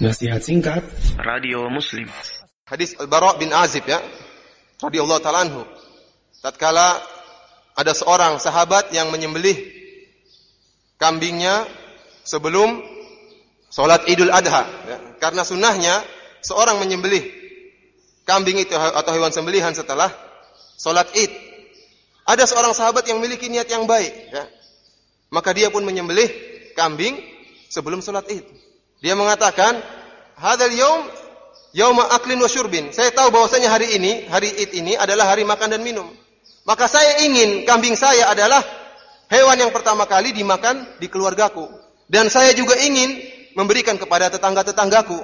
Nasihat singkat Radio Muslim. Hadis Al-Bara bin Azib ya. Radhiyallahu taala anhu. Tatkala ada seorang sahabat yang menyembelih kambingnya sebelum sholat Idul Adha. Ya. Karena sunnahnya seorang menyembelih kambing itu atau hewan sembelihan setelah sholat Id. Ada seorang sahabat yang memiliki niat yang baik. Ya. Maka dia pun menyembelih kambing sebelum sholat Id. Dia mengatakan, "Hadzal yaum yauma aklin wa syurbin." Saya tahu bahwasanya hari ini, hari Id ini adalah hari makan dan minum. Maka saya ingin kambing saya adalah hewan yang pertama kali dimakan di keluargaku. Dan saya juga ingin memberikan kepada tetangga-tetanggaku.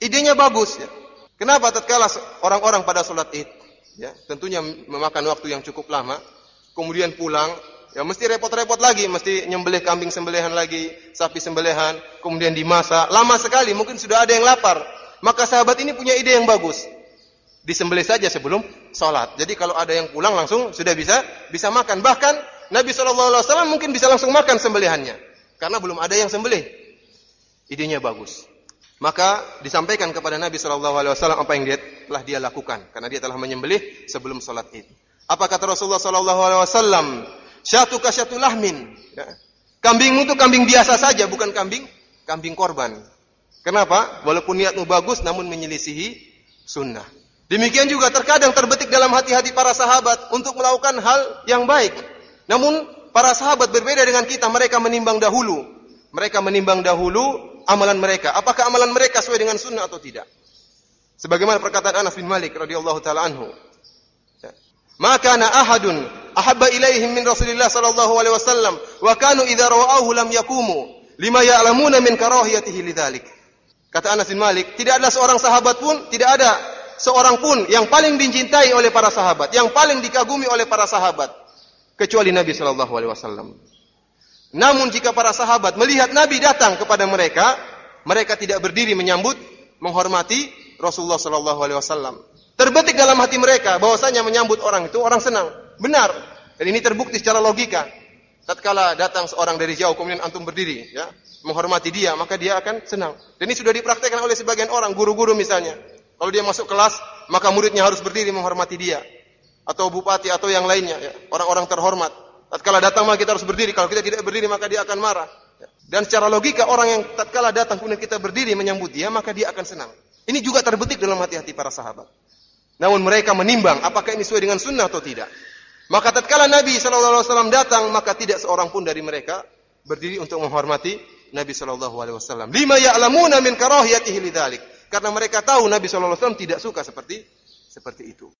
Idenya bagus ya. Kenapa tatkala orang-orang pada sholat Id ya, tentunya memakan waktu yang cukup lama, kemudian pulang Ya mesti repot-repot lagi, mesti nyembelih kambing sembelihan lagi, sapi sembelihan, kemudian dimasak. Lama sekali, mungkin sudah ada yang lapar. Maka sahabat ini punya ide yang bagus. Disembelih saja sebelum sholat. Jadi kalau ada yang pulang langsung sudah bisa bisa makan. Bahkan Nabi SAW mungkin bisa langsung makan sembelihannya. Karena belum ada yang sembelih. Idenya bagus. Maka disampaikan kepada Nabi SAW apa yang dia telah dia lakukan. Karena dia telah menyembelih sebelum sholat id. Apa kata Rasulullah SAW? Syatu kasyatu lahmin. Ya. Kambingmu itu kambing biasa saja, bukan kambing kambing korban. Kenapa? Walaupun niatmu bagus, namun menyelisihi sunnah. Demikian juga terkadang terbetik dalam hati-hati para sahabat untuk melakukan hal yang baik. Namun para sahabat berbeda dengan kita, mereka menimbang dahulu. Mereka menimbang dahulu amalan mereka. Apakah amalan mereka sesuai dengan sunnah atau tidak? Sebagaimana perkataan Anas bin Malik radhiyallahu taala anhu. Maka na ahadun ahabba ilaihim min Rasulillah sallallahu alaihi wasallam wa kanu idza ra'awhu lam yakumu lima ya'lamuna min karahiyatihi lidzalik. Kata Anas bin Malik, tidak ada seorang sahabat pun, tidak ada seorang pun yang paling dicintai oleh para sahabat, yang paling dikagumi oleh para sahabat kecuali Nabi sallallahu alaihi wasallam. Namun jika para sahabat melihat Nabi datang kepada mereka, mereka tidak berdiri menyambut, menghormati Rasulullah sallallahu alaihi wasallam. Terbetik dalam hati mereka bahwasanya menyambut orang itu orang senang. Benar. Dan ini terbukti secara logika. Tatkala datang seorang dari jauh kemudian antum berdiri ya, menghormati dia, maka dia akan senang. Dan ini sudah dipraktekkan oleh sebagian orang, guru-guru misalnya. Kalau dia masuk kelas, maka muridnya harus berdiri menghormati dia. Atau bupati atau yang lainnya, ya, orang-orang terhormat. Tatkala datang maka kita harus berdiri, kalau kita tidak berdiri maka dia akan marah. Dan secara logika orang yang tatkala datang kemudian kita berdiri menyambut dia, maka dia akan senang. Ini juga terbetik dalam hati-hati para sahabat. Namun mereka menimbang apakah ini sesuai dengan sunnah atau tidak. Maka tatkala Nabi SAW datang, maka tidak seorang pun dari mereka berdiri untuk menghormati Nabi SAW. Lima ya'lamuna min karahiyatihi lidzalik. Karena mereka tahu Nabi SAW tidak suka seperti seperti itu.